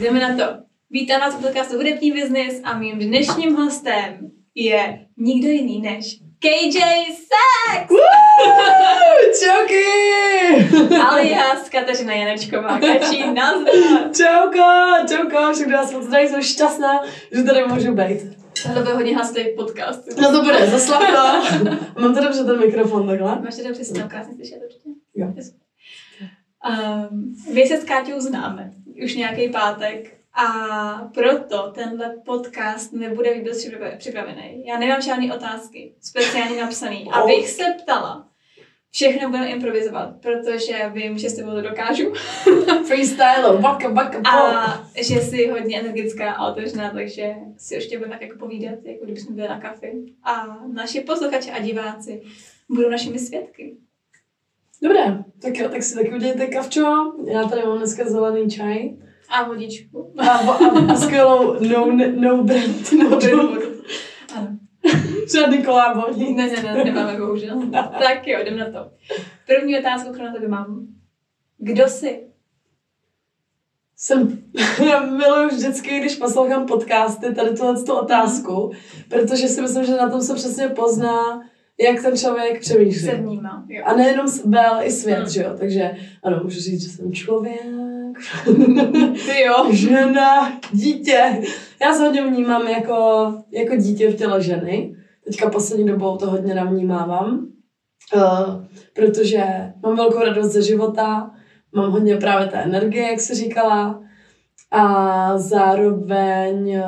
Jdeme na to. Vítám vás u podcastu Hudební biznis a mým dnešním hostem je nikdo jiný než KJ Sax! Čauky! alias Kateřina Janečková. Kačí, nazdar! Čauko, čauko, všechno vás moc zdraví, jsem šťastná, že tady můžu být. Tohle bude hodně hlasný podcast. No to bude zaslavno. Mám to dobře ten mikrofon takhle? Máš to dobře, si tam krásně slyšet určitě. Jo. Um, my se s Káťou známe už nějaký pátek a proto tenhle podcast nebude vůbec připrav- připravený. Já nemám žádné otázky speciálně napsaný. Oh. Abych se ptala, všechno budeme improvizovat, protože vím, že s tebou to dokážu Freestyle, baka, baka, a že jsi hodně energická a otevřená, takže si ještě budeme tak jako povídat, jako kdybychom byli na kafi. A naši posluchači a diváci budou našimi svědky. Dobré, tak jo, tak si taky udělejte kavčo. Já tady mám dneska zelený čaj. A vodičku. A, a, skvělou no, no brand, no brand. Ano. Žádný kolábo. Ne, ne, ne, nemáme bohužel. tak jo, jdem na to. První otázku, kterou na tebe mám. Kdo jsi? Jsem, já miluju vždycky, když poslouchám podcasty, tady tuhle tu otázku, protože si myslím, že na tom se přesně pozná, jak ten člověk přemýšlí. Se vnímá. Jo. A nejenom sebe, ale i svět, Hmm. že jo? Takže ano, můžu říct, že jsem člověk, Ty jo. žena, dítě. Já se hodně vnímám jako, jako dítě v těle ženy. Teďka poslední dobou to hodně navnímávám, uh, protože mám velkou radost ze života, mám hodně právě té energie, jak jsi říkala, a zároveň eh,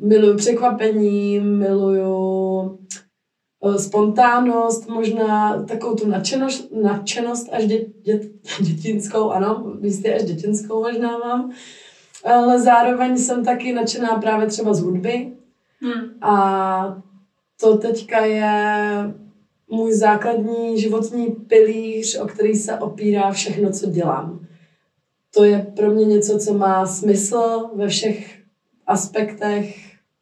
miluju překvapení, miluju spontánnost, možná takovou tu nadšenost, nadšenost až dě, dě, dětinskou, ano, místy až dětinskou možná mám. Ale zároveň jsem taky nadšená právě třeba z hudby Hm. a to teďka je můj základní životní pilíř, o který se opírá všechno, co dělám. To je pro mě něco, co má smysl ve všech aspektech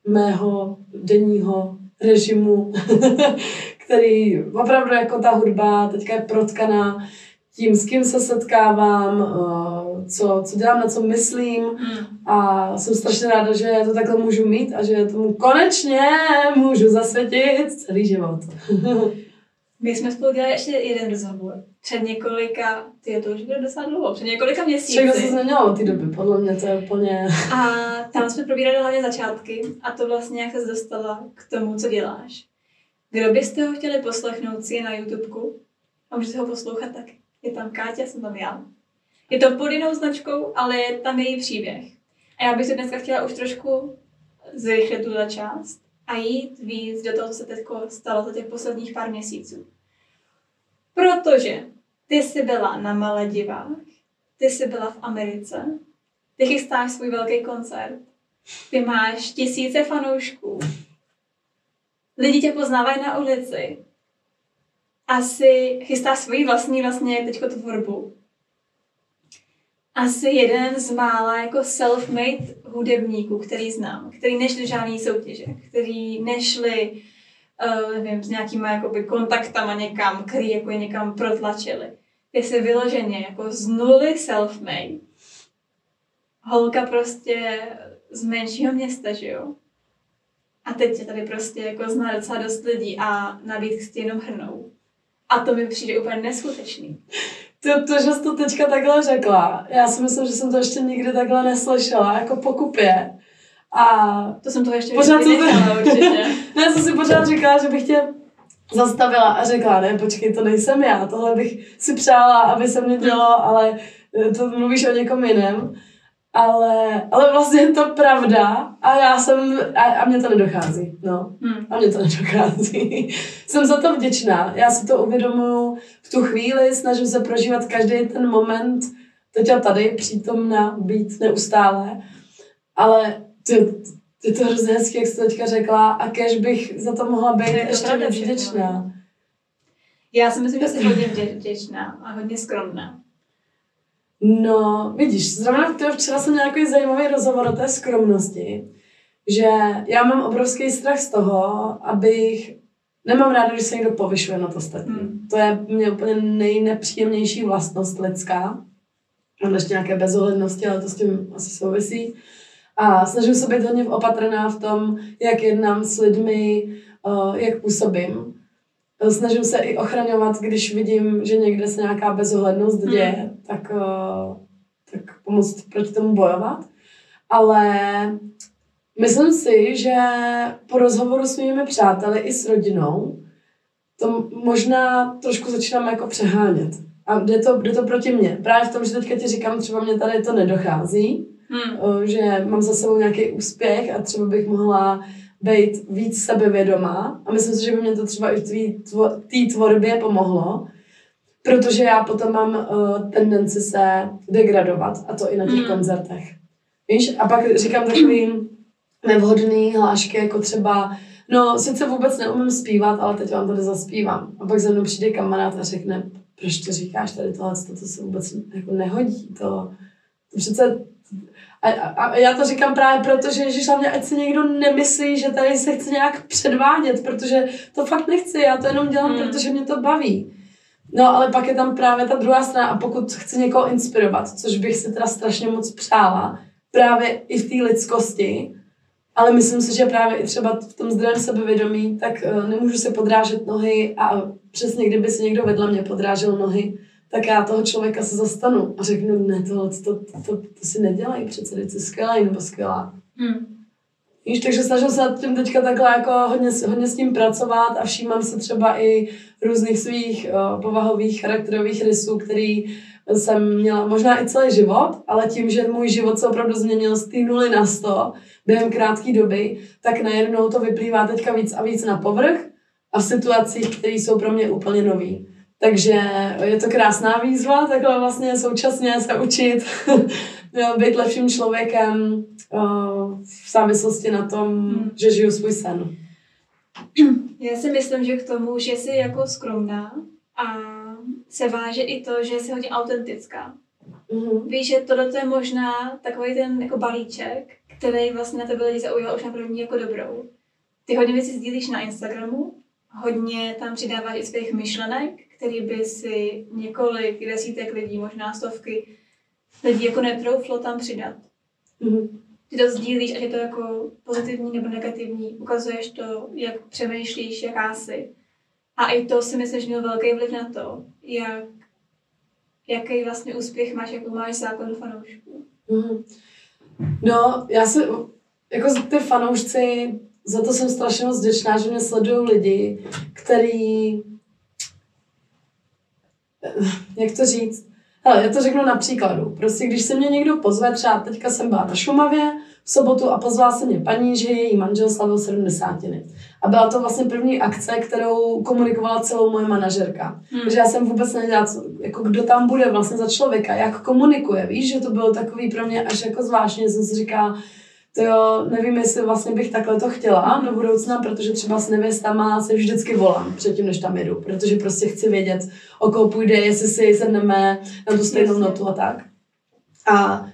mého denního režimu, který opravdu jako ta hudba teďka je protkaná tím, s kým se setkávám, eh, co, co dělám, na co myslím Hm. a jsem strašně ráda, že to takhle můžu mít a že tomu konečně můžu zasvětit celý život. My jsme spolu dělali ještě jeden rozhovor. Před několika, ty to už bude docela dlouho, před několika měsíci. Všechno se změnilo od té doby, podle mě to je úplně... A tam jsme probírali hlavně začátky a to vlastně, jak se dostala k tomu, co děláš. Kdo byste ho chtěli poslechnout si je na YouTubeku a můžete ho poslouchat tak. Je tam Káťa, jsem tam já. Je to pod jinou značkou, ale je tam její příběh. A já bych se dneska chtěla už trošku zrychlit tuhle část a jít víc do toho, co se teď stalo za těch posledních pár měsíců. Protože ty jsi byla na Maledivách, ty jsi byla v Americe, ty chystáš svůj velký koncert, ty máš tisíce fanoušků, lidi tě poznávají na ulici, asi chystáš svoji vlastní vlastně teďko tvorbu. Asi jeden z mála jako self-made hudebníků, který znám, který nešli žádný soutěže, který nešli uh, nevím, s nějakýma jakoby kontaktama někam, který jako je někam protlačili. Jsi vyloženě jako z nuly self-made. Holka prostě z menšího města, že jo? A teď tě tady prostě jako zná docela dost lidí a nabídky ti jenom hrnou. A to mi přijde úplně neskutečný. To, to, že jsi to teďka takhle řekla, já si myslím, že jsem to ještě nikdy takhle neslyšela, jako pokupě. A To jsem toho ještě Pořád jsem to- vynechala určitě. ne, já jsem si pořád říkala, že bych tě zastavila a řekla, ne, počkej, to nejsem já, tohle bych si přála, aby se mě dělo, ale eh, to mluvíš o někom jiném. Ale, ale vlastně je to pravda a já jsem, a, a mě to nedochází, no. Hm. A mě to nedochází. Jsem za to vděčná. Já si to uvědomuju v tu chvíli, snažím se prožívat každý ten moment, teď a tady, přítomna, být neustále. Ale ty, ty to hrozně hezky, jak jsi to teďka řekla, a kež bych za to mohla být To je to ještě víc vděčná. Já si myslím, že jsi hodně vdě- vděčná a hodně skromná. No, vidíš, zrovna to včera jsem měla takový zajímavý rozhovor o té skromnosti, že já mám obrovský strach z toho, abych Nemám ráda, když se někdo povyšuje na to ostatní. Hmm. To je mě úplně nejnepříjemnější vlastnost lidská. mám ještě nějaké bezohlednosti, ale to s tím asi souvisí. A snažím se být hodně opatrná v tom, jak jednám s lidmi, uh, jak působím. Snažím se i ochraňovat, když vidím, že někde se nějaká bezohlednost děje, hmm. tak, uh, tak pomoct proti tomu bojovat. Ale myslím si, že po rozhovoru s mými přáteli i s rodinou to možná trošku začínám jako přehánět. A jde to, jde to proti mně. Právě v tom, že teďka ti říkám, třeba mě tady to nedochází, hmm. že mám za sebou nějaký úspěch a třeba bych mohla být víc sebevědomá a myslím si, že by mě to třeba i v té tvorbě pomohlo, protože já potom mám uh, tendenci se degradovat a to i na těch hmm. koncertech. Víš? A pak říkám takový nevhodný hlášky, jako třeba no, sice vůbec neumím zpívat, ale teď vám tady zaspívám. A pak za mnou přijde kamarád a řekne, proč to říkáš tady tohle, to, to se vůbec jako nehodí, to, to přece a, a, a já to říkám právě proto, že Ježíš mě, ať si někdo nemyslí, že tady se chce nějak předvádět, protože to fakt nechci, já to jenom dělám, hmm. protože mě to baví. No ale pak je tam právě ta druhá strana a pokud chci někoho inspirovat, což bych si teda strašně moc přála, právě i v té lidskosti, ale myslím si, že právě i třeba v tom zdravém sebevědomí, tak uh, nemůžu se podrážet nohy a přesně kdyby si někdo vedle mě podrážel nohy, tak já toho člověka se zastanu a řeknu, ne, tohle, to, to, to, to si nedělají přece, ty jsi skvělá nebo skvělá. Hmm. Víš, takže snažím se nad tím teďka takhle jako hodně, hodně s tím pracovat a všímám se třeba i různých svých uh, povahových, charakterových rysů, který jsem měla možná i celý život, ale tím, že můj život se opravdu změnil z té nuly na sto během krátké doby, tak najednou to vyplývá teďka víc a víc na povrch a v situacích, které jsou pro mě úplně nové. Takže je to krásná výzva, takhle vlastně současně se učit být lepším člověkem v závislosti na tom, hmm. že žiju svůj sen. Já si myslím, že k tomu, že jsi jako skromná a se váže i to, že jsi hodně autentická. Mm-hmm. Víš, že tohle je možná takový ten jako balíček, který vlastně na tebe lidi zaujal už na první jako dobrou. Ty hodně věci sdílíš na Instagramu, hodně tam přidáváš i svých myšlenek, který by si několik desítek lidí, možná stovky lidí jako netrouflo tam přidat. Mm-hmm. Ty to sdílíš, ať je to jako pozitivní nebo negativní, ukazuješ to, jak přemýšlíš, jaká jsi. A i to si myslím, že měl velký vliv na to, jak, jaký vlastně úspěch máš, jakou máš zákon fanoušků. Mm-hmm. No, já si, jako ty fanoušci, za to jsem strašně moc vděčná, že mě sledují lidi, který jak to říct, Hele, já to řeknu na příkladu. Prostě když se mě někdo pozve, třeba teďka jsem byla na Šumavě v sobotu a pozvala se mě paní, že její manžel slavil 70. A byla to vlastně první akce, kterou komunikovala celou moje manažerka. Hmm. Takže já jsem vůbec nevěděla, co, jako kdo tam bude vlastně za člověka, jak komunikuje. Víš, že to bylo takový pro mě až jako zvláštně, jsem si říkala, to jo, nevím, jestli vlastně bych takhle to chtěla do budoucna, protože třeba s nevěstama se vždycky volám předtím, než tam jedu, protože prostě chci vědět, o koho půjde, jestli si sedneme na tu stejnou notu a tak. A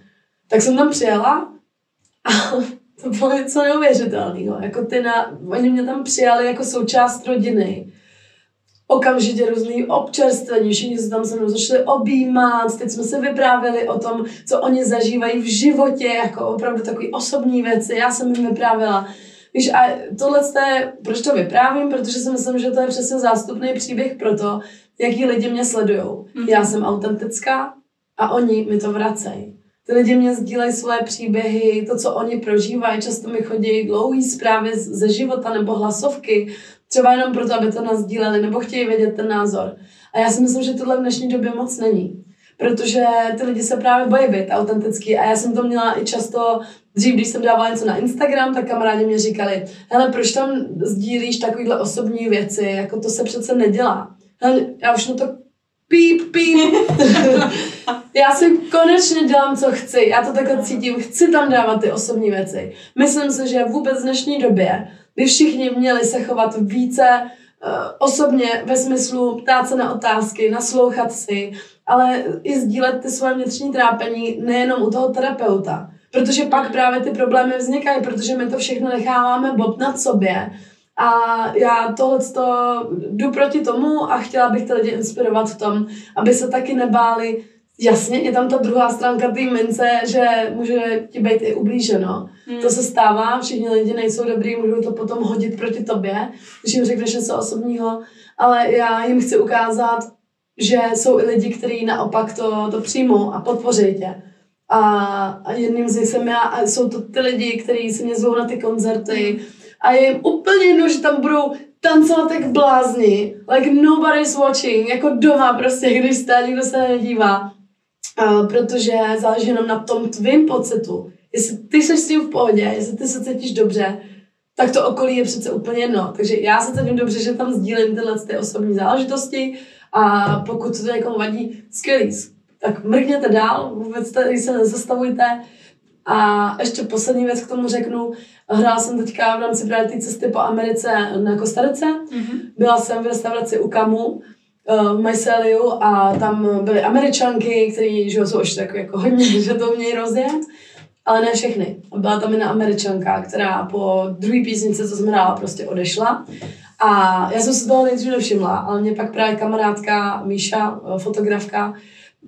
tak jsem tam přijela a to bylo něco neuvěřitelného. Jako ty na, oni mě tam přijali jako součást rodiny okamžitě různý občerstvení, všichni se tam se mnou začali objímat, teď jsme se vyprávěli o tom, co oni zažívají v životě, jako opravdu takové osobní věci, já jsem jim vyprávěla. Víš, a tohle je, proč to vyprávím, protože si myslím, že to je přesně zástupný příběh pro to, jaký lidi mě sledují. Mm-hmm. Já jsem autentická a oni mi to vracejí. Ty lidi mě sdílejí svoje příběhy, to, co oni prožívají, často mi chodí dlouhé zprávy ze života nebo hlasovky, Třeba jenom proto, aby to nazdíleli, nebo chtějí vědět ten názor. A já si myslím, že tohle v dnešní době moc není. Protože ty lidi se právě bojí být autentický. A já jsem to měla i často, dřív, když jsem dávala něco na Instagram, tak kamarádi mě říkali, hele, proč tam sdílíš takovýhle osobní věci, jako to se přece nedělá. Hele, já už na to píp, píp. já si konečně dělám, co chci. Já to takhle cítím. Chci tam dávat ty osobní věci. Myslím si, že vůbec v dnešní době by všichni měli se chovat více uh, osobně ve smyslu ptát se na otázky, naslouchat si, ale i sdílet ty svoje vnitřní trápení nejenom u toho terapeuta. Protože pak právě ty problémy vznikají, protože my to všechno necháváme bobnat sobě. A já tohle jdu proti tomu a chtěla bych ty lidi inspirovat v tom, aby se taky nebáli jasně, je tam ta druhá stránka té mince, že může ti být i ublíženo. Hmm. To se stává, všichni lidi nejsou dobrý, můžou to potom hodit proti tobě, když jim řekneš něco osobního, ale já jim chci ukázat, že jsou i lidi, kteří naopak to, to přijmou a podpoří tě. A, a jedním z nich jsem já a jsou to ty lidi, kteří se mě zvou na ty koncerty a je jim úplně jedno, že tam budou tancovat jak blázni, like nobody's watching, jako doma prostě, když jste, nikdo se nedívá. Uh, protože záleží jenom na tom tvým pocitu. Jestli ty jsi s tím v pohodě, jestli ty se cítíš dobře, tak to okolí je přece úplně jedno. Takže já se cítím dobře, že tam sdílím tyhle ty osobní záležitosti a pokud to někomu vadí, skvělý, tak mrkněte dál, vůbec tady se nezastavujte. A ještě poslední věc k tomu řeknu. Hrál jsem teďka v rámci právě té cesty po Americe na Kostarice. Mhm. Byla jsem v restauraci u Kamu eh, v Myceliu a tam byly američanky, které jsou ještě tak jako hodně, že to umějí rozjet, ale ne všechny. Byla tam jedna američanka, která po druhé písnice, co jsem hrála, prostě odešla. A já jsem se toho nejdřív nevšimla, ale mě pak právě kamarádka Míša, eh, fotografka,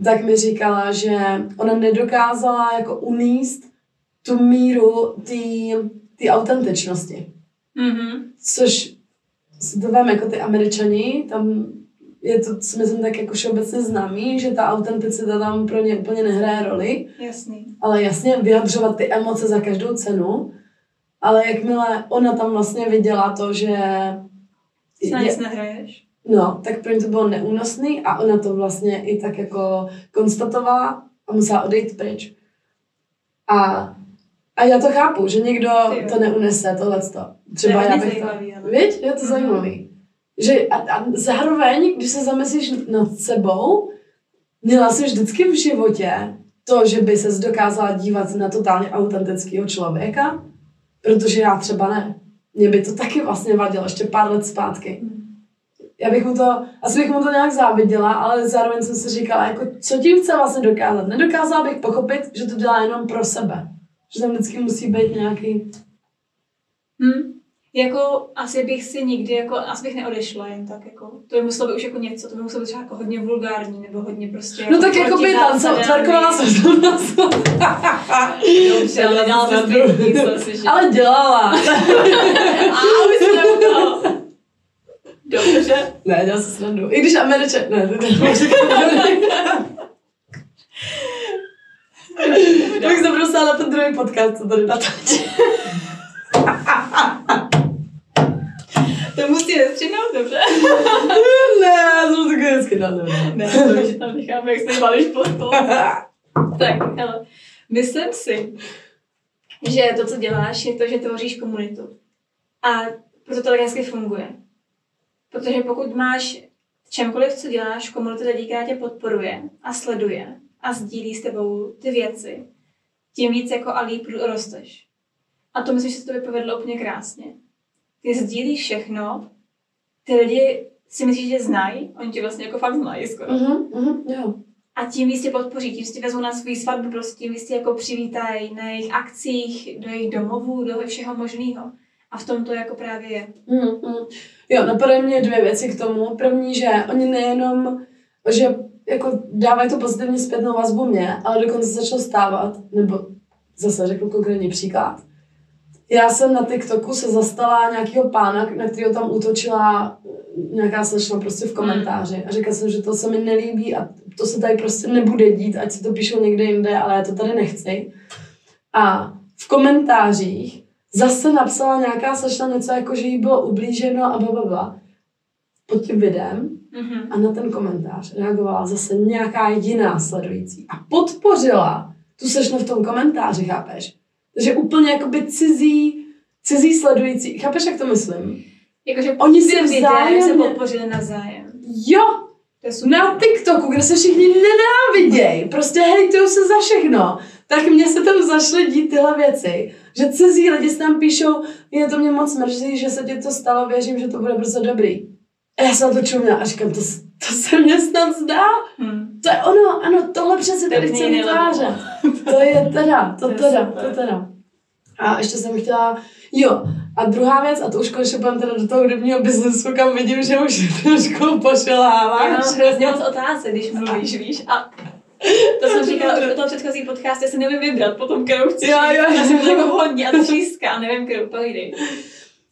tak mi říkala, že ona nedokázala jako uníst tu míru té autentičnosti. Mhm. Což si to vem jako ty američani, tam je to, si myslím, tak jako všeobecně známý, že ta autenticita tam pro ně úplně nehraje roli, Jasný. ale jasně vyjadřovat ty emoce za každou cenu, ale jakmile ona tam vlastně viděla to, že Si na nic nehraješ? No, tak pro ně to bylo neúnosný a ona to vlastně i tak jako konstatovala a musela odejít pryč. A, a já to chápu, že někdo Ty to neunese, tohleto. To Třeba je já bych to... zajímavý, ale. Víš, je to Mhm. zajímavý. Že a, a zároveň, když se zamyslíš nad sebou, měla jsi vždycky v životě to, že by se dokázala dívat na totálně autentického člověka, protože já třeba ne. Mě by to taky vlastně vadilo ještě pár let zpátky. Já bych mu to, asi bych mu to nějak záviděla, ale zároveň jsem si říkala, jako, co tím chce vlastně dokázat. Nedokázala bych pochopit, že to dělá jenom pro sebe. Že tam vždycky musí být nějaký... Hm. Jako asi bych si nikdy, jako, asi bych neodešla jen tak, jako, to by muselo být už jako něco, to by muselo být třeba jako hodně vulgární, nebo hodně prostě No tak jako by tam, tvarkovala jsem to na. Dobře, ale dělala to si, že... Ale dělala. A už toho. Dobře. Ne, dělala se srandu. I když Američe... Ne, to. Tak jsem dostala na ten druhý podcast, co tady natáčí. To musí nestřihnout, dobře? ne, já jsem takový hezky na ne. Ne, to už tam necháme, jak se balíš pod stůl. Tak, hele, myslím si, že to, co děláš, je to, že tvoříš komunitu. A proto to tak hezky funguje. Protože pokud máš čemkoliv, co děláš, komunitu lidí, která tě podporuje a sleduje a sdílí s tebou ty věci, tím víc jako a líp rosteš. A to myslím, že se to povedlo úplně krásně. Ty sdílíš všechno, ty lidi si myslíš, že znají, oni tě vlastně jako fakt znají skoro. Mhm, mhm, jo. A tím víc tě podpoří, tím si vezmou na svůj svatbu, prostě tím víc tě jako přivítají na jejich akcích, do jejich domovů, do všeho možného. A v tom to jako právě je. Mm. Jo, napadají mě dvě věci k tomu. První, že oni nejenom, že jako dávají tu pozitivní zpětnou vazbu mě, ale dokonce začalo stávat, nebo zase řeknu konkrétní příklad. Já jsem na TikToku se zastala nějakého pána, na kterého tam útočila nějaká slečna prostě v komentáři a říkala jsem, že to se mi nelíbí a to se tady prostě nebude dít, ať si to píšou někde jinde, ale já to tady nechci. A v komentářích zase napsala nějaká slečna něco jako, že jí bylo ublíženo a blablabla pod tím videem Mhm. a na ten komentář reagovala zase nějaká jiná sledující a podpořila tu slečnu v tom komentáři, chápeš? Takže úplně jakoby cizí, cizí sledující, chápeš, jak to myslím? Jakože Oni si ty videa vzájemně- se podpořili navzájem. Jo, To je super. na TikToku, kde se všichni nenávidějí, prostě hejtujou se za všechno, tak mně se tam zašly dít tyhle věci. Že cizí lidi si tam píšou, je to mě moc mrzí, že se ti to stalo, věřím, že to bude brzo dobrý. A já jsem na to čuměla a říkám, to, to se mně snad zdá. Hm. To je ono, ano, tohle přece To tady chci vytvářet. To je teda, to To teda, super. to teda. A ještě jsem chtěla, jo, a druhá věc, a to už konečně půjdem teda do toho hudebního biznesu, kam vidím, že už trošku Já mám hrozně moc otázek, když mluvíš, víš? A To jsem říkala už o tom předchozí podcast, já se nevím vybrat potom, kterou chci. Jo, jo. Já jsem to jako hodně a tříska a nevím, kterou povídej.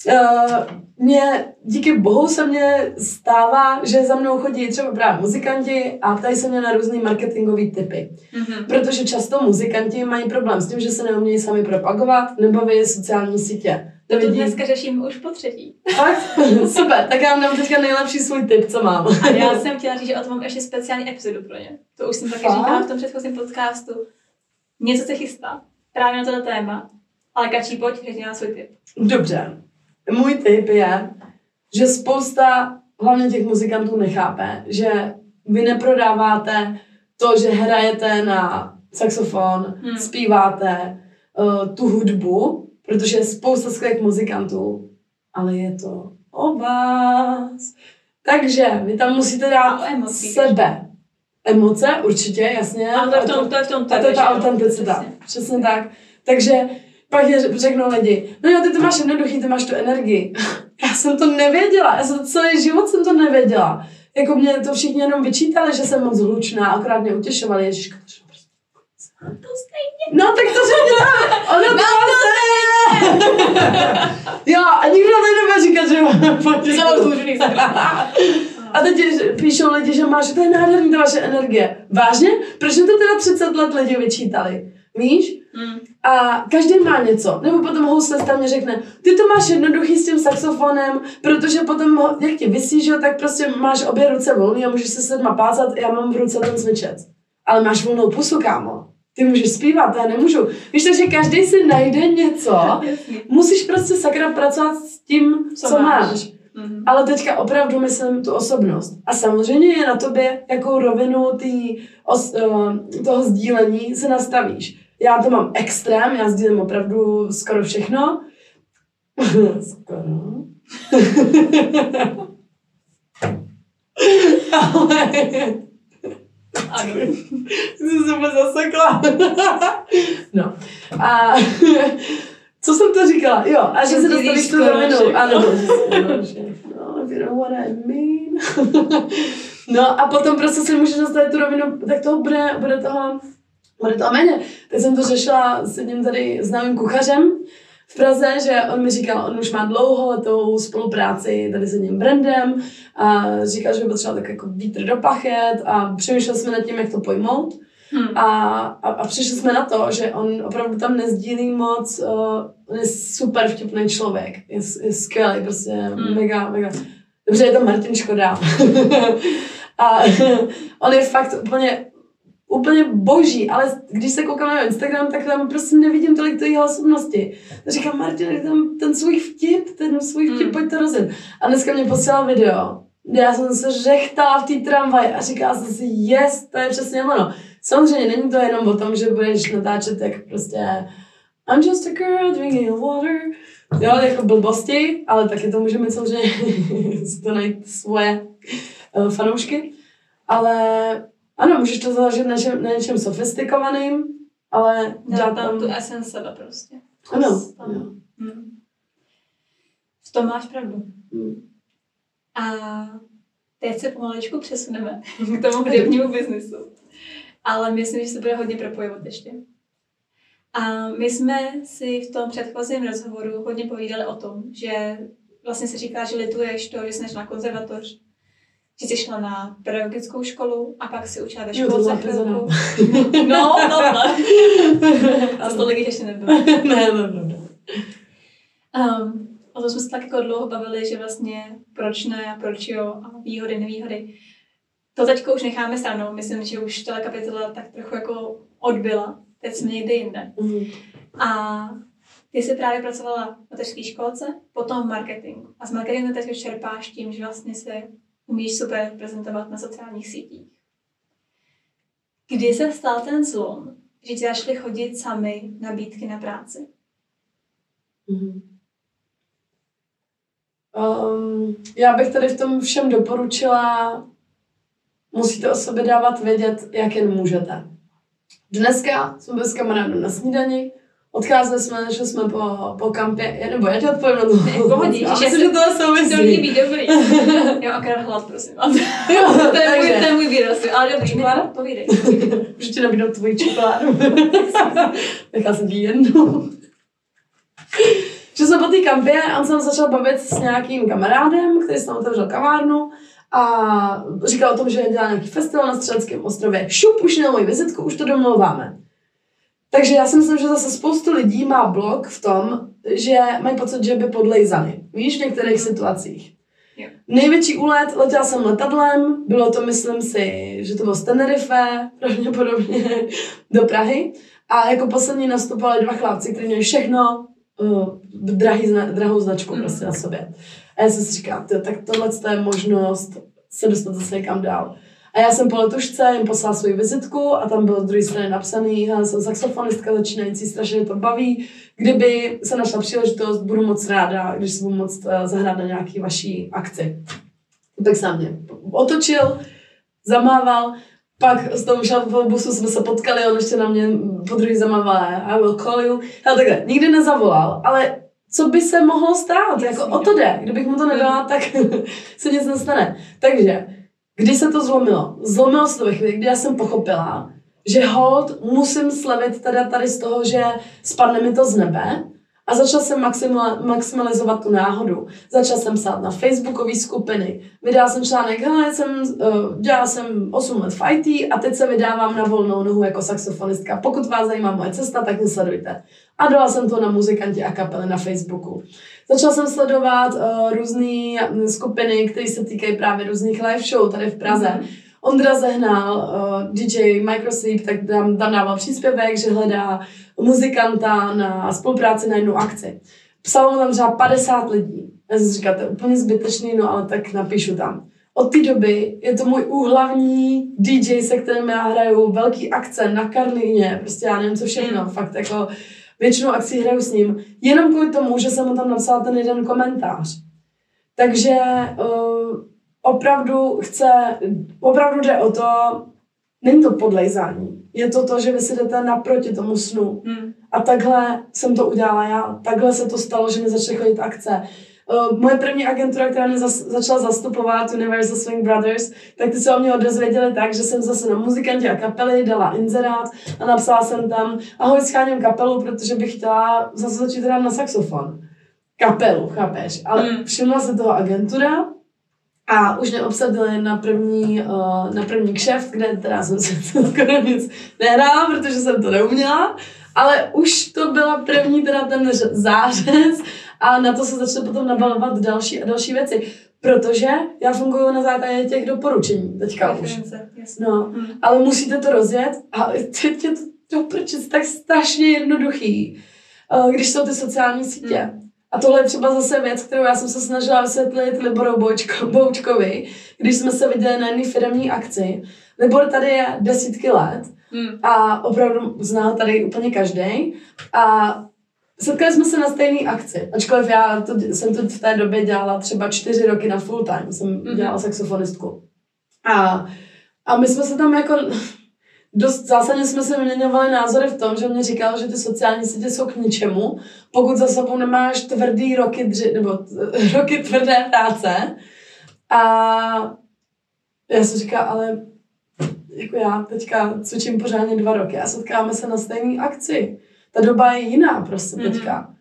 Uh, mě, díky bohu se mě stává, že za mnou chodí třeba právě muzikanti a ptají se mě na různé marketingové typy. Mhm. Protože často muzikanti mají problém s tím, že se neumějí sami propagovat, nebaví je sociální sítě. To Nevidí- dneska řeším už po třetí. Fakt? Super, tak já vám dám teďka nejlepší svůj tip, co mám. A já jsem chtěla říct, že o tom mám ještě speciální epizodu pro ně. To už jsem taky Fakt? říkala v tom předchozím podcastu. Něco se chystá. Právě na tohle téma. Ale Kačí, pojď, řekni nám svůj tip. Dobře. Můj tip je, že spousta hlavně těch muzikantů nechápe, že vy neprodáváte to, že hrajete na saxofon, Hmm. zpíváte uh, tu hudbu, protože je spousta skvělých muzikantů, ale je to o vás. Takže vy tam musíte dát o emocích sebe. Emoce, určitě, jasně. A to je v tom, to je v tom a to je ta autenticita. Přesně tak. Takže pak je, řeknou lidi, no jo, ty to máš jednoduchý, ty máš tu energii. Já jsem to nevěděla, já jsem celý život jsem to nevěděla. Jako mě to všichni jenom vyčítali, že jsem moc hlučná, akorát mě utěšovali, ježiška, to je prostě- To stejně. No, tak to řekněme, ono to stejně. Jo, a nikdo tady nebude říkat, že mám Že jsem odslužený, A teď píšou lidi, že máš, to je nádherný, ta vaše energie. Vážně? Proč mi to teda 30 let lidi vyčítali? Víš? Hmm. A každý má něco. Nebo potom houslista mě řekne, ty to máš jednoduchý s tím saxofonem, protože potom, jak ti vysí, že jo, tak prostě máš obě ruce volný a můžeš se sedma plácat, já mám v ruce ten smyčec. Ale máš volnou pusu, kámo. Ty můžeš zpívat, já nemůžu. Víš, takže každý si najde něco. Musíš prostě sakra pracovat s tím, co, Co máš. máš. Mhm. Ale teďka opravdu myslím tu osobnost. A samozřejmě je na tobě, jakou rovinu tý os, uh, toho sdílení se nastavíš. Já to mám extrém, já sdílím opravdu skoro všechno. skoro. Ale Ano. jsem se zasekla. no. A co jsem to říkala? Jo, a že se dostavíš tu rovinu. Ano, if you know what I mean. no a potom prostě si můžeš nastavit tu rovinu, tak toho bude, bude toho, bude toho méně. Teď jsem to řešila s jedním tady známým kuchařem v Praze, že on mi říkal, on už má dlouholetou spolupráci tady s jedním brandem a říkal, že by potřeboval tak jako vítr do plachet a přemýšleli jsme nad tím, jak to pojmout. Hmm. A, a, a přišli jsme na to, že on opravdu tam nezdílí moc, uh, on je super vtipný člověk, je, je skvělý, prostě Hmm. mega, mega. Dobře, je to Martin Škoda. a on je fakt úplně, úplně boží, ale když se koukám na Instagram, tak tam prostě nevidím tolik té jeho osobnosti. Tak říkám, Martin, tam ten svůj vtip, ten svůj vtip, Hmm. pojď to rozjet. A dneska mě posílal video, kde já jsem se řechtala v té tramvaji a říkala jsem si, yes, to je přesně ono. Samozřejmě není to jenom o tom, že budeš natáčet jak prostě I'm just a girl drinking water. Jo, jako blbosti, ale taky to může mít samozřejmě si to najít svoje uh, fanoušky. Ale ano, můžeš to založit na, něčem, na něčem sofistikovaným, ale Dá tam tam... tu esen sebe prostě. Ano, Tam. Hmm. V tom máš pravdu. Mm. A teď se pomaličku přesuneme k tomu hudebnímu biznisu. Ale myslím, že se bude hodně propojovat ještě. A my jsme si v tom předchozím rozhovoru hodně povídali o tom, že vlastně se říká, že lituješ to, že jsi na konzervatoř, že jsi šla na pedagogickou školu a pak si učila ve školce chvilku. No, no, no. A to lidi ještě nebylo. ne, ne, ne. Um, o tom jsme se tak jako dlouho bavili, že vlastně proč ne a proč jo a výhody, nevýhody. To teďko už necháme stranou, myslím, že už ta kapitola tak trochu jako odbyla. Teď jsme někde jinde. Mhm. A ty jsi právě pracovala v mateřské školce, potom v marketingu. A z marketingu teď čerpáš tím, že vlastně se umíš super prezentovat na sociálních sítích. Kdy se stal ten zlom, že ti začaly chodit sami nabídky na práci? Mhm. Um, já bych tady v tom všem doporučila, musíte o sobě dávat vědět, jak jen můžete. Dneska jsme byli s kamarádem na snídani, Odcházeli jsme, šli jsme po, po kampě, nebo já ti odpovím na to. V pohodě, Já že myslím, že to To souvisí. líbí, dobrý. Jo, akorát hlad, prosím. Jo, To je můj, to je můj výraz, ale dobrý. Čokoláda? Povídej. Můžu ti nabídnout tvoji čokoládu. Nechal jsem ti jednu. Že jsme po té kampě a on se začal bavit s nějakým kamarádem, který se tam otevřel kavárnu a říkal o tom, že dělá nějaký festival na Střeleckém ostrově. Šup, už měl moji vizitku, už to domlouváme. Takže já si myslím, že zase spoustu lidí má blok v tom, že mají pocit, že by podlejzali. Víš, v některých situacích. Jo. Největší úlet, letěla jsem letadlem, bylo to, myslím si, že to bylo z Tenerife, pravděpodobně, do Prahy. A jako poslední nastupovali dva chlapci, kteří měli všechno uh, drahý, zna, drahou značku Mhm. prostě na sobě. A já jsem si říkala, "Tyjo, tak tohle je možnost se dostat zase někam dál. A já jsem po letušce jim poslala svou vizitku a tam bylo z druhé strany napsaný, hele, jsem saxofonistka začínající, strašně to baví. Kdyby se našla příležitost, budu moc ráda, když se budu moc uh, zahrát na nějaký vaší akci. Tak se mě otočil, zamával, pak s po busu, jsme se potkali, on ještě na mě po druhý zamával, I will call you. Hele, takhle, nikdy nezavolal, ale co by se mohlo stát? Jasný, jako o to jde. Kdybych mu to nedala, tak se nic nestane. Takže, kdy se to zlomilo? Zlomilo se to ve chvíli, kdy já jsem pochopila, že hold musím slevit teda tady z toho, že spadne mi to z nebe a začala jsem maximalizovat tu náhodu. Začala jsem psát na facebookové skupiny, vydala jsem článek, hele, jsem, uh, dělala jsem 8 let IT a teď se vydávám na volnou nohu jako saxofonistka. Pokud vás zajímá moje cesta, tak mě sledujte. A dala jsem to na muzikanti a kapely na Facebooku. Začala jsem sledovat uh, různé skupiny, které se týkají právě různých live show tady v Praze. Mhm. Ondra Zehnal, uh, DJ Microsleep, tak tam, tam dával příspěvek, že hledá muzikanta na spolupráci na jednu akci. Psalo mu tam třeba 50 lidí. Já jsem si říkala, to je úplně zbytečný, no ale tak napíšu tam. Od té doby je to můj úhlavní DJ, se kterým já hraju velký akce na Karlíně, prostě já nevím co všechno, fakt jako většinou akcí hraju s ním, jenom kvůli tomu, že jsem mu tam napsala ten jeden komentář. Takže uh, opravdu chce, opravdu jde o to, není to podlejzání, je to to, že vy si jdete naproti tomu snu. Hmm. A takhle jsem to udělala já, takhle se to stalo, že mi začaly chodit akce. Uh, moje první agentura, která mě zas, začala zastupovat, Universal Swing Brothers, tak ty se o mě odezvěděli tak, že jsem zase na muzikanti a kapely dala inzerát a napsala jsem tam, ahoj, scháním kapelu, protože bych chtěla zase začít hrát na saxofon. Kapelu, chápeš? Ale Hmm. všimla se toho agentura a už mě obsadili na první, uh, na první kšeft, kde teda jsem se skoro nic nehrála, protože jsem to neuměla, ale už to byla první teda ten zářez a na to se začaly potom nabalovat další a další věci. Protože já funguji na základě těch doporučení teďka už. No, Hmm. ale musíte to rozjet a teď je to, to proč je to tak strašně jednoduchý, eh, když jsou ty sociální sítě. A tohle je třeba zase věc, kterou já jsem se snažila vysvětlit Liboru Boučko, Boučkovi, když jsme se viděli na jedné firmní akci. Libor tady je desítky let Hmm. a opravdu zná ho tady úplně každý. A setkali jsme se na stejné akci, ačkoliv já to, jsem to v té době dělala třeba čtyři roky na full time, jsem Mhm. dělala saxofonistku. A, a my jsme se tam jako dost zásadně jsme se vyměňovali názory v tom, že mě říkal, že ty sociální sítě jsou k ničemu, pokud za sebou nemáš tvrdý roky, dři, nebo t- roky tvrdé práce. A já jsem říkala, ale jako já teďka cvičím pořádně dva roky a setkáme se na stejné akci. Ta doba je jiná prostě Mhm. teďka.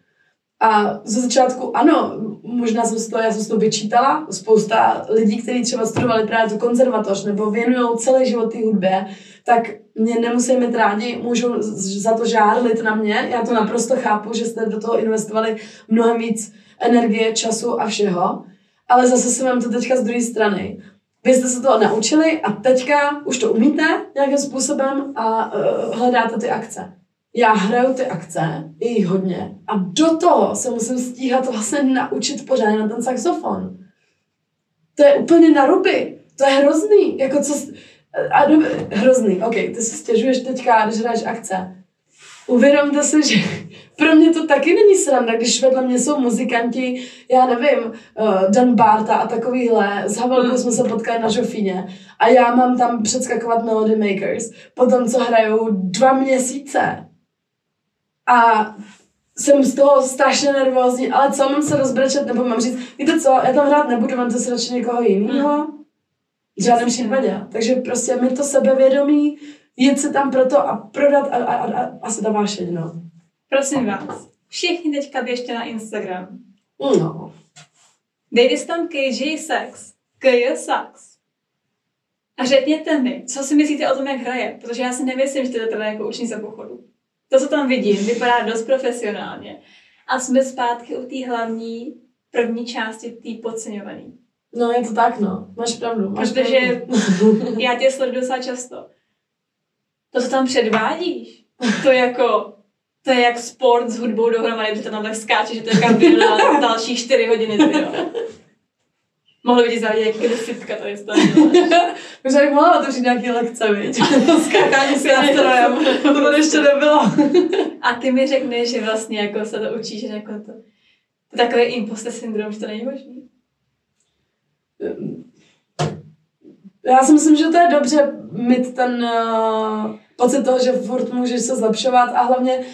A ze začátku, ano, možná jsem si to, já jsem si to vyčítala, spousta lidí, kteří třeba studovali právě tu konzervatoř nebo věnují celý život té hudbě, tak mě nemusí mít rádi, můžou za to žárlit na mě, já to naprosto chápu, že jste do toho investovali mnohem víc energie, času a všeho, ale zase si mám to teďka z druhé strany. Vy jste se to naučili a teďka už to umíte nějakým způsobem a uh, hledáte ty akce. Já hraju ty akce, je jich hodně, a do toho se musím stíhat vlastně naučit pořádně na ten saxofon. To je úplně na ruby. To je hrozný. Jako co... A dob... Hrozný. OK, ty si stěžuješ teďka, když hraješ akce. Uvědomte si, že pro mě to taky není sranda, když vedle mě jsou muzikanti, já nevím, uh, Dan Barta a takovýhle, s Havelkou Hmm. jsme se potkali na Žofíně a já mám tam předskakovat Melody Makers, potom co hrajou dva měsíce. A jsem z toho strašně nervózní, ale co, mám se rozbrečet, nebo mám říct, víte co, já tam hrát nebudu, mám to si radši někoho jiného. V žádném případě. Takže prostě mi to sebevědomí, jít se tam proto a prodat a, a, a, a asi ta vášeň, no. Prosím vás, všichni teďka běžte na Instagram. No. Dejte si tam KJ Sex, KJ Sex. A řekněte mi, co si myslíte o tom, jak hraje, protože já si nemyslím, že to je teda jako učnice pochodu. To, co tam vidím, vypadá dost profesionálně. A jsme zpátky u té hlavní první části, té podceňované. No, je to tak, no. Máš pravdu. Máš Protože pravdu. já tě sleduju docela často. To, co tam předvádíš, to je jako, to je jak sport s hudbou dohromady, že to tam tak skáče, že to je kabina na další čtyři hodiny. Jo. Mohlo by ti závidět, jaký je z toho. Už bych mohla otevřít nějaký lekce, viď? Skákání si na strojem. To tady ještě nebylo. A ty mi řekneš, že vlastně jako se to učíš, že jako to, to je takový imposter syndrom, že to není možný. Já si myslím, že to je dobře mít ten uh, pocit toho, že furt můžeš se zlepšovat a hlavně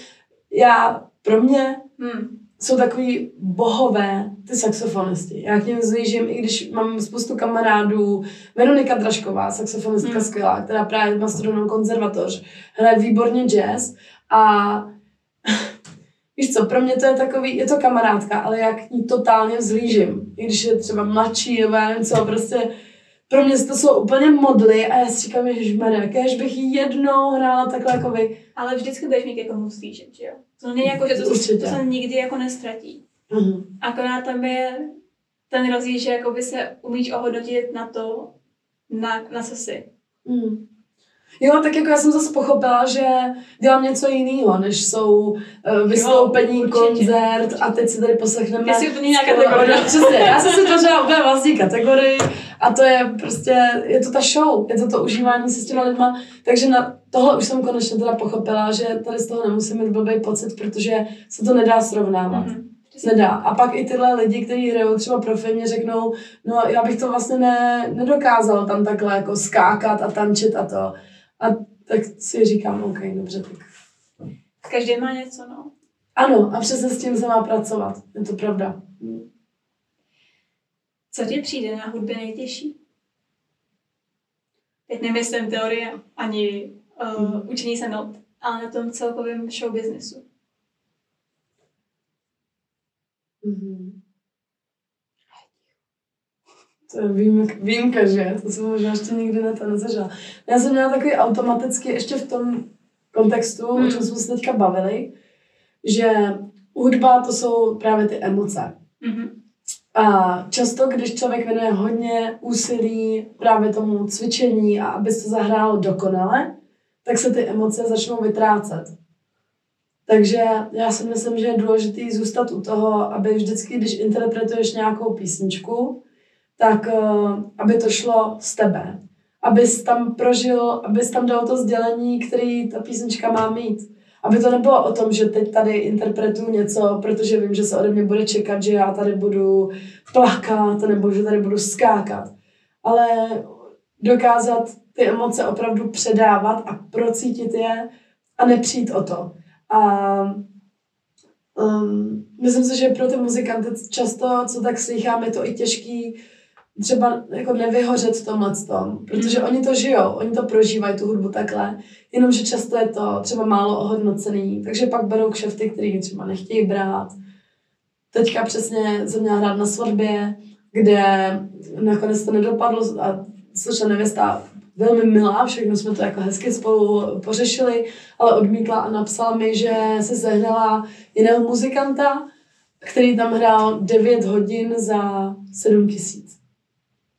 já, pro mě Hmm. Jsou takový bohové ty saxofonisti. Já k něm zlížím, i když mám spoustu kamarádů. Veronika Dražková, saxofonistka Hmm. skvělá, která právě má studovanou konzervatoř, hraje výborně jazz a víš co, pro mě to je takový, je to kamarádka, ale já k ní totálně vzlížím. I když je třeba mladší, nebo já nevím co, prostě pro mě to jsou úplně modly a já si říkám, ježišmarja, kež bych jednou hrála takhle jako vy. Ale vždycky budeš mít jako musížet, že jo? To není jako, že to, Určitě. to se nikdy jako nestratí. Mhm. Akorát tam je ten rozdíl, že jakoby se umíš ohodnotit na to, na, na co jsi. Mm. Jo, tak jako já jsem zase pochopila, že dělám něco jiného, než jsou uh, vystoupení, Jo, určitě. koncert a teď si tady poslechneme... Ty jsi úplně skoro- kategorie. Přesně, já jsem si tvořila úplně vlastní kategorii a to je prostě, je to ta show, je to to užívání se s těma lidma, takže na tohle už jsem konečně teda pochopila, že tady z toho nemusím mít blbý pocit, protože se to nedá srovnávat. Mhm. Nedá. A pak i tyhle lidi, kteří hrajou třeba profi, mě řeknou, no já bych to vlastně ne, nedokázal tam takhle jako skákat a tančit a to. A tak si říkám, OK, dobře, tak. Každý má něco, no. Ano, a přesně s tím se má pracovat. Je to pravda. Co ti přijde na hudbě nejtěžší? Teď nemyslím teorie, ani uh, učení se not, ale na tom celkovém show businessu. Mhm. To je výjimka, výjimka, že? To jsem možná ještě nikdy na to nezažila. Já jsem měla takový automaticky, ještě v tom kontextu, Hmm. o čem jsme se teďka bavili, že hudba to jsou právě ty emoce. Mhm. A často, když člověk věnuje hodně úsilí právě tomu cvičení a aby se to zahrálo dokonale, tak se ty emoce začnou vytrácet. Takže já si myslím, že je důležité zůstat u toho, aby vždycky, když interpretuješ nějakou písničku, tak uh, aby to šlo z tebe. Abys tam prožil, abys tam dal to sdělení, který ta písnička má mít. Aby to nebylo o tom, že teď tady interpretuju něco, protože vím, že se ode mě bude čekat, že já tady budu plakat, nebo že tady budu skákat. Ale dokázat ty emoce opravdu předávat a procítit je a nepřijít o to. A um, myslím si, že pro ty muzikanty často, co tak slychám, je to i těžký třeba jako nevyhořet v tomhle tom, protože oni to žijou, oni to prožívají, tu hudbu takhle, jenomže často je to třeba málo ohodnocený, takže pak berou kšefty, který třeba nechtějí brát. Teďka přesně jsem měla hrát na svatbě, kde nakonec to nedopadlo a slečna nevěsta velmi milá, všechno jsme to jako hezky spolu pořešili, ale odmítla a napsala mi, že se sehnala jiného muzikanta, který tam hrál 9 hodin za 7 tisíc.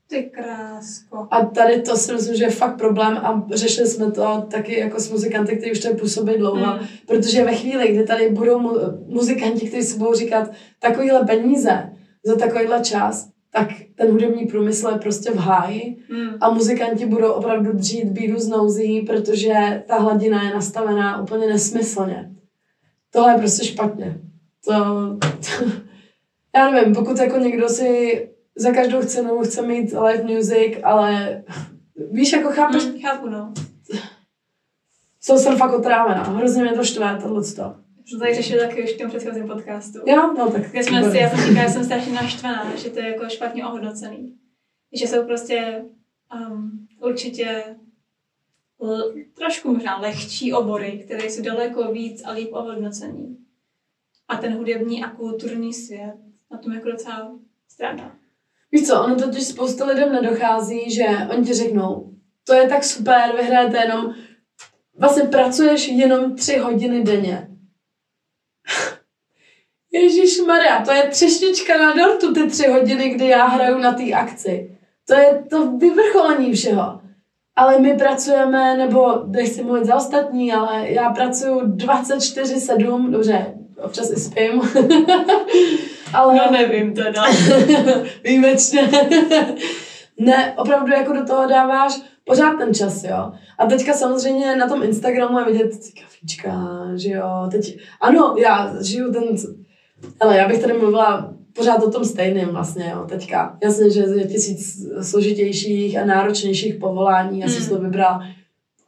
Ty krásko. A tady to si myslím, že je fakt problém a řešili jsme to taky jako s muzikanty, kteří už tady působí dlouho, Mm. protože ve chvíli, kdy tady budou mu, muzikanti, kteří si budou říkat takovýhle peníze za takovýhle čas, tak ten hudební průmysl je prostě v háji Mm. a muzikanti budou opravdu dřít bídu z nouzí, protože ta hladina je nastavená úplně nesmyslně. Tohle je prostě špatně. To, já nevím, pokud jako někdo si za každou cenu chce mít live music, ale víš, jako chápeš, Mm, chápu, no. co jsem fakt otrávená. Hrozně mě to štve, tohleto. To tady řešili taky už v tom předchozím podcastu. Jo, no tak. Kde jsme si, já jsem říkala, že jsem strašně naštvaná, že to je jako špatně ohodnocený. Že jsou prostě um, určitě l- trošku možná lehčí obory, které jsou daleko víc a líp ohodnocený. A ten hudební a kulturní svět na tom jako docela strádá. Víš co, ono totiž spousta lidem nedochází, že oni ti řeknou, to je tak super, vyhrajete jenom, vlastně pracuješ jenom tři hodiny denně. Ježíš Maria, to je třešnička na dortu, ty tři hodiny, kdy já hraju na té akci. To je to vyvrcholení všeho. Ale my pracujeme, nebo nechci mluvit za ostatní, ale já pracuju 24-7, dobře, občas i spím. ale... No nevím teda. Výjimečně. ne, opravdu jako do toho dáváš pořád ten čas, jo. A teďka samozřejmě na tom Instagramu je vidět kafička, že jo. Teď, ano, já žiju ten, ale já bych tady mluvila pořád o tom stejným vlastně, jo, teďka. Jasně, že je tisíc složitějších a náročnějších povolání, já jsem si to vybrala.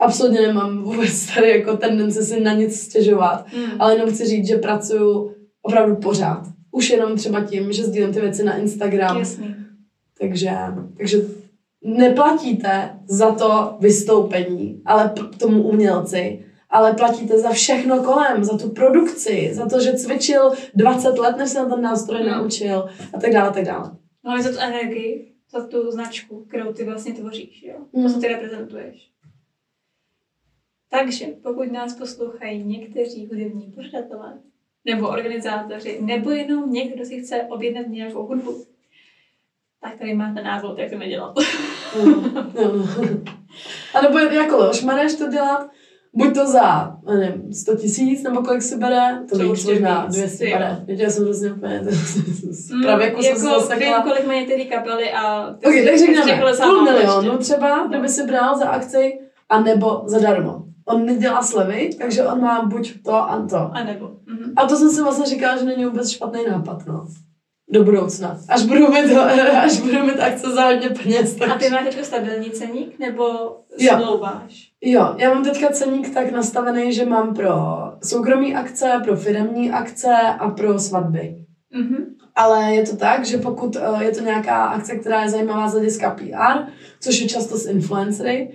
Absolutně nemám vůbec tady jako tendenci si na nic stěžovat, Mm. ale jenom chci říct, že pracuju opravdu pořád. Už jenom třeba tím, že sdílím ty věci na Instagram. Jasný. Takže, takže neplatíte za to vystoupení, ale p- tomu umělci, ale platíte za všechno kolem, za tu produkci, za to, že cvičil 20 let, než se na ten nástroj Hmm. naučil a tak dále, a tak dále. Hlavně za tu energii, za tu značku, kterou ty vlastně tvoříš, jo? Mm. To, co ty reprezentuješ. Takže pokud nás poslouchají někteří hudební pořadatelé, nebo organizátoři, nebo jenom někdo, kdo si chce objednat nějakou hudbu, tak tady máte návod, jak to nedělat. Mm, no. A nebo jako Leoš Mareš to dělat, buď to za, nevím, 100 tisíc, nebo kolik si bere, to To víc, určitě možná víc, 200 ty jo. bere. Víte, já jsem hrozně úplně, Mm, jsem se jako zasekla. vím, kolik mají tedy kapely a... ty Ok, tak sám půl milionu třeba, kdyby si bral za akci, a nebo zadarmo. On nedělá slevy, takže on má buď to a to. A nebo. Mhm. A to jsem si vlastně říkala, že není vůbec špatný nápad, no. Do budoucna. Až budu mít, až budu mít akce za hodně peněz. Tak... A ty máš teď stabilní ceník, nebo Jo. smlouváš? Jo, já mám teďka ceník tak nastavený, že mám pro soukromí akce, pro firmní akce a pro svatby. Mhm. Ale je to tak, že pokud eh, je to nějaká akce, která je zajímavá z hlediska PR, což je často s influencery,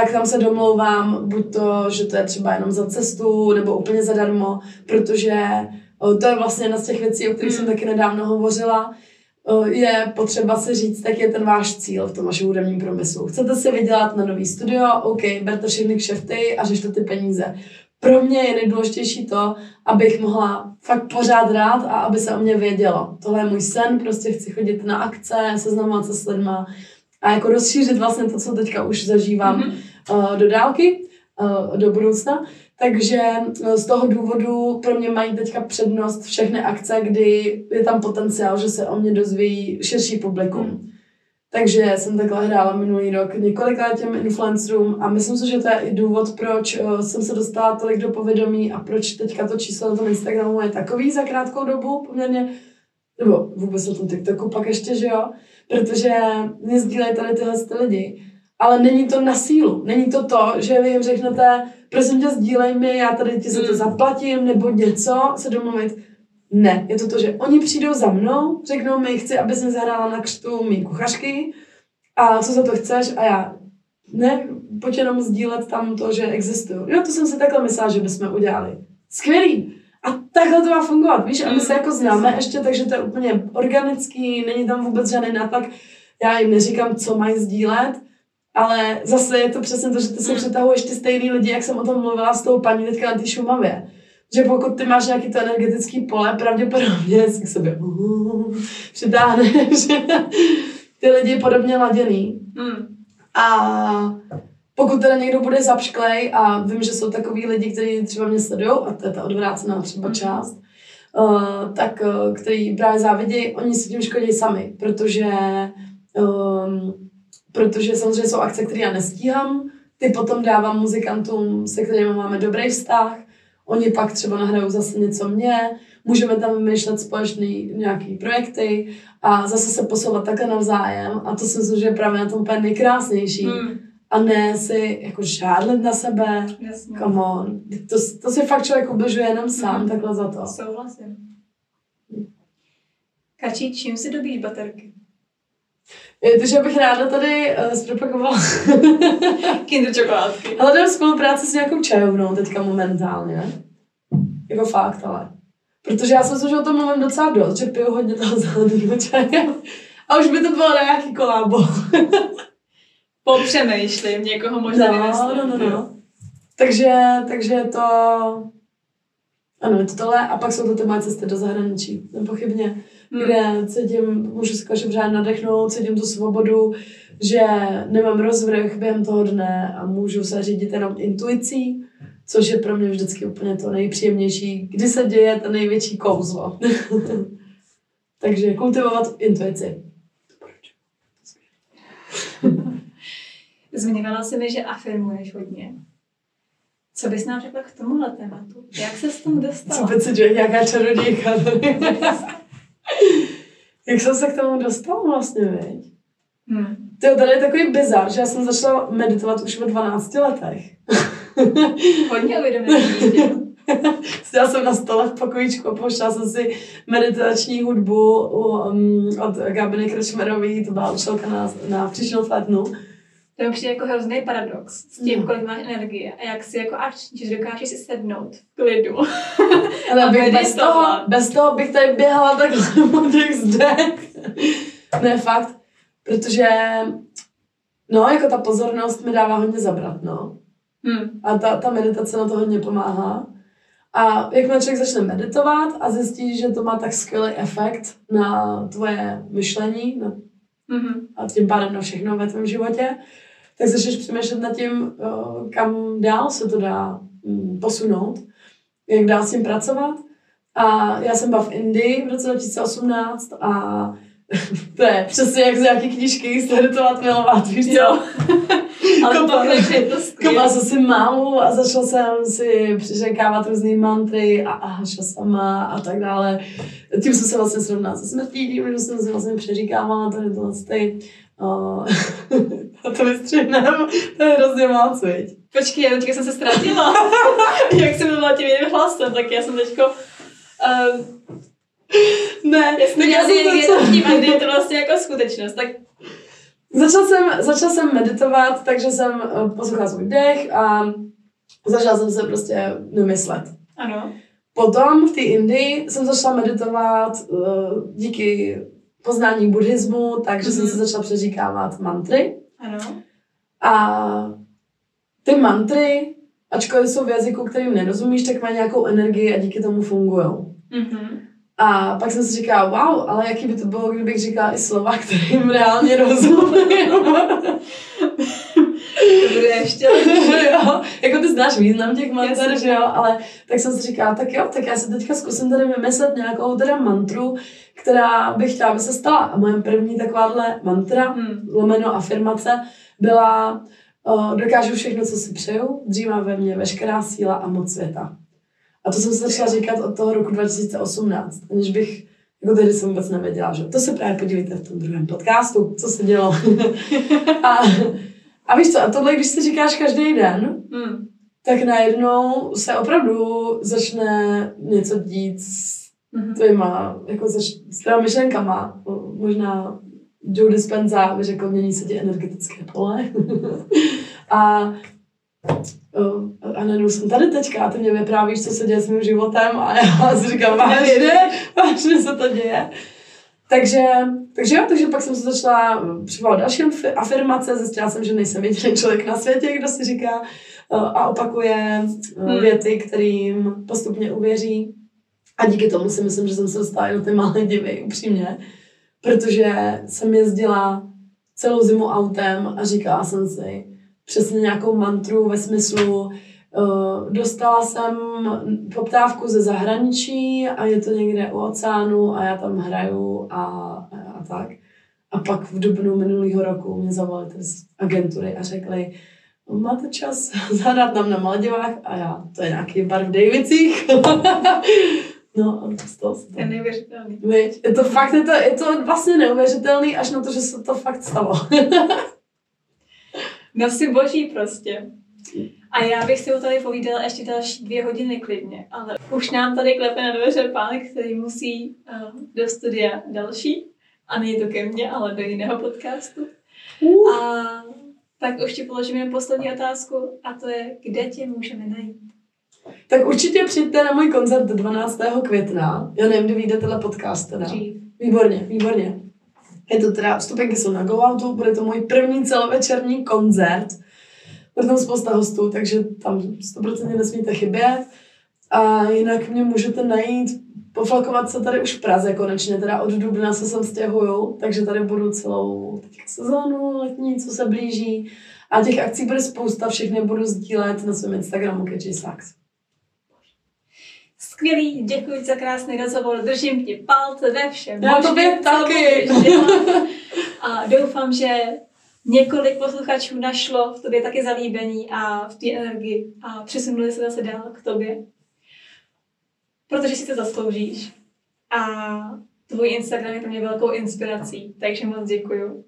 tak tam se domlouvám buď to, že to je třeba jenom za cestu, nebo úplně zadarmo, protože to je vlastně jedna z těch věcí, o kterých jsem Hmm. taky nedávno hovořila, je potřeba si říct, tak je ten váš cíl v tom vašem hudebním průmyslu. Chcete si vydělat na nový studio, OK, berte všechny kšefty a řešte ty peníze. Pro mě je nejdůležitější to, abych mohla fakt pořád hrát a aby se o mě vědělo. Tohle je můj sen, prostě chci chodit na akce, seznamovat se s lidma a jako rozšířit vlastně to, co teďka už zažívám Mhm. Uh, do dálky, uh, do budoucna. Takže uh, z toho důvodu pro mě mají teďka přednost všechny akce, kdy je tam potenciál, že se o mě dozví širší publikum. Takže jsem takhle hrála minulý rok několikrát těm influencerům a myslím si, že to je i důvod, proč jsem se dostala tolik do povědomí a proč teďka to číslo na tom Instagramu je takový za krátkou dobu poměrně, nebo vůbec na tom TikToku pak ještě, že jo, protože mě sdílejí tady tyhle ty lidi. Ale není to na sílu. Není to to, že vy jim řeknete, prosím tě, sdílej mi, já tady ti za to Mm. zaplatím, nebo něco, se domluvit. Ne, je to to, že oni přijdou za mnou, řeknou mi, chci, abys mi zahrála na křtu mý kuchařky a co za to chceš a já, ne, pojď jenom sdílet tam to, že existuju. Jo, to jsem si takhle myslela, že bychom udělali. Skvělý. A takhle to má fungovat, víš, a my se jako známe ještě, takže to je úplně organický, není tam vůbec žádný nátlak. Já jim neříkám, co mají sdílet, ale zase je to přesně to, že ty se Mm. přetahuješ ty stejný lidi, jak jsem o tom mluvila s tou paní teďka na té Šumavě. Že pokud ty máš nějaký to energetický pole, pravděpodobně si k sobě uh, přitáhneš ty lidi podobně laděný. Mm. A pokud teda někdo bude zapšklej a vím, že jsou takový lidi, kteří třeba mě sledují, a to je ta odvrácená třeba část, uh, tak uh, který právě závidí, oni si tím škodí sami, protože um, protože samozřejmě jsou akce, které já nestíhám, ty potom dávám muzikantům, se kterými máme dobrý vztah, oni pak třeba nahrajou zase něco mě, můžeme tam vymýšlet společný nějaký projekty a zase se posouvat takhle navzájem a to si myslím, že je právě na tom úplně nejkrásnější. Mm. a ne si jako žádlet na sebe. Jasně. Come on. To, to si fakt člověk ubližuje jenom sám Mhm. takhle za to. Souhlasím. Kačí, čím si dobíš baterky? Je to, že bych ráda tady uh, zpropagovala. Kinder čokoládky. Hledám spolupráci s nějakou čajovnou teďka momentálně. Jako fakt, ale. Protože já si myslím, že o tom mluvím docela dost, že piju hodně toho zeleného čaje. A už by to bylo na nějaký kolábo. Popřemýšlím, někoho možná No, vymyslím. no, no, no. Takže, takže to... Ano, je to tohle. A pak jsou to ty moje cesty do zahraničí. Nepochybně. Hmm. Kde cítím, můžu se kaže pořád nadechnout, cítím tu svobodu, že nemám rozvrh během toho dne a můžu se řídit jenom intuicí, což je pro mě vždycky úplně to nejpříjemnější, kdy se děje to největší kouzlo. Takže kultivovat intuici. Zmiňovala jsi mi, že afirmuješ hodně. Co bys nám řekla k tomuhle tématu? Jak se s tomu Co dostala? by si nějaká čarodějka. Jak jsem se k tomu dostala vlastně, viď? Hmm. To tady je takový bizar, že já jsem začala meditovat už ve 12 letech. Hodně dítě. Seděla jsem na stole v pokojíčku a pouštěla jsem si meditační hudbu um, od Gabiny Krečmerový, to byla učitelka na, na příčnou flétnu. To mi přijde jako hrozný paradox s tím, No. kolik máš energie a jak si jako až, že dokážeš si sednout v klidu. Ale bych bez toho, bez toho bych tady běhala takhle po těch zdech. ne, fakt. Protože, no, jako ta pozornost mi dává hodně zabrat, no. Hmm. A ta, ta meditace na to hodně pomáhá. A jakmile člověk začne meditovat a zjistí, že to má tak skvělý efekt na tvoje myšlení na, Mhm. a tím pádem na všechno ve tvém životě, tak začneš přemýšlet nad tím, eh, kam dál se to dá mm, posunout, jak dál s tím pracovat. A já jsem byla v Indii v roce 2018 a to je přesně jak z nějaký knížky, sledovat, milovat, víš co? Ale Kopa-. Kopala jsem si málu a začala jsem si přiřekávat různý mantry a ahaša sama a tak dále. Tím jsem se vlastně srovnala se smrtí, tím, že jsem si vlastně přeříkávala tady tohle ty uh, a to vystřihnem, to je hrozně moc, viď? Počkej, já teďka jsem se ztratila. Jak jsem mluvila tím jiným hlasem, tak já jsem teďko... Uh, Ne, já jsem měla jsem to tím, kdy je to vlastně jako skutečnost. Tak Začala jsem, začala jsem meditovat, takže jsem uh, poslouchala svůj dech a začala jsem se prostě nemyslet. ano. Potom v té Indii jsem začala meditovat uh, díky poznání buddhismu, takže jsem Mhm. se začala přeříkávat mantry. Ano. A ty mantry, ačkoliv jsou v jazyku, kterým nerozumíš, tak mají nějakou energii a díky tomu fungují. Mhm. A pak jsem si říkala, wow, ale jaký by to bylo, kdybych říkala i slova, kterým reálně rozumím. To bude ještě lepší. jo, jako ty znáš význam těch Jasně. že jo, ale tak jsem si říkala, tak jo, tak já si teďka zkusím tady vymyslet nějakou teda mantru, která bych chtěla, aby se stala. A moje první takováhle mantra, Hmm. lomeno afirmace, byla uh, dokážu všechno, co si přeju, dřímá ve mně veškerá síla a moc světa. A to jsem se začala říkat od toho roku 2018, aniž bych, jako tehdy jsem vůbec nevěděla, že to se právě podívejte v tom druhém podcastu, co se dělo. a, a víš co, a tohle, když si říkáš každý den, Hmm. tak najednou se opravdu začne něco dít s Mhm. tvýma, jako zač, s tvýma myšlenkama. Možná Joe Dispenza by řekl, mění se ti energetické pole. a o, a najednou jsem tady teďka a ty mě vyprávíš, co se děje s mým životem a já si říkám, vážně, vážně se to děje. Takže, takže jo, takže pak jsem se začala přivolat další afi- afirmace, zjistila jsem, že nejsem jediný člověk na světě, kdo si říká eh, a opakuje eh, Hmm. věty, kterým postupně uvěří. A díky tomu si myslím, že jsem se dostala i do ty malé divy, upřímně. Protože jsem jezdila celou zimu autem a říkala jsem si přesně nějakou mantru ve smyslu uh, dostala jsem poptávku ze zahraničí a je to někde u oceánu a já tam hraju a tak. A pak v dubnu minulého roku mě zavolali tady z agentury a řekli, máte čas zahrát nám na Maledivách a já, to je nějaký bar v Davicích. no a stalo se to. Je neuvěřitelný. Viď? Je to fakt, je to, je to vlastně neuvěřitelný, až na to, že se to fakt stalo. No si boží prostě. A já bych si o tady povídala ještě další dvě hodiny klidně, ale už nám tady klepe na dveře pán, který musí uh, do studia další. A není to ke mně, ale do jiného podcastu. Uh. A tak už ti položíme poslední otázku a to je, kde tě můžeme najít? Tak určitě přijďte na můj koncert 12. května. Já nevím, kdy vyjde tenhle podcast teda. Dřív. Výborně, výborně. Je to teda, vstupenky jsou na GoOutu, bude to můj první celovečerní koncert. Bude tam spousta hostů, takže tam 100% nesmíte chybět. A jinak mě můžete najít, poflakovat se tady už v Praze konečně, teda od dubna se sem stěhuju, takže tady budu celou sezónu letní, co se blíží. A těch akcí bude spousta, všechny budu sdílet na svém Instagramu Catchy Sax. Skvělý, děkuji za krásný rozhovor, držím ti palce ve všem. Já tobě taky. A doufám, že několik posluchačů našlo v tobě taky zalíbení a v té energii a přesunuli se zase dál k tobě. Protože si to zasloužíš. A tvůj Instagram je pro mě velkou inspirací, takže moc děkuju.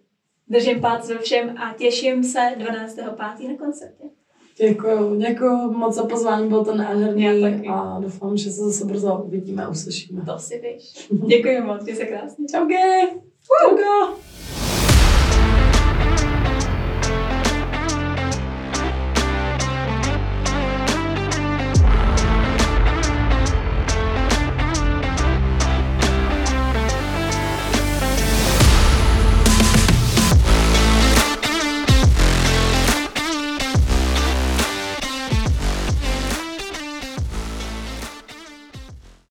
Držím palce ve všem a těším se 12.5. na koncertě. Děkuju, děkuju moc za pozvání, bylo to nádherný a doufám, že se zase brzo uvidíme a uslyšíme. To si víš. Děkuji moc, ty se krásně. Čau, gay! Čau,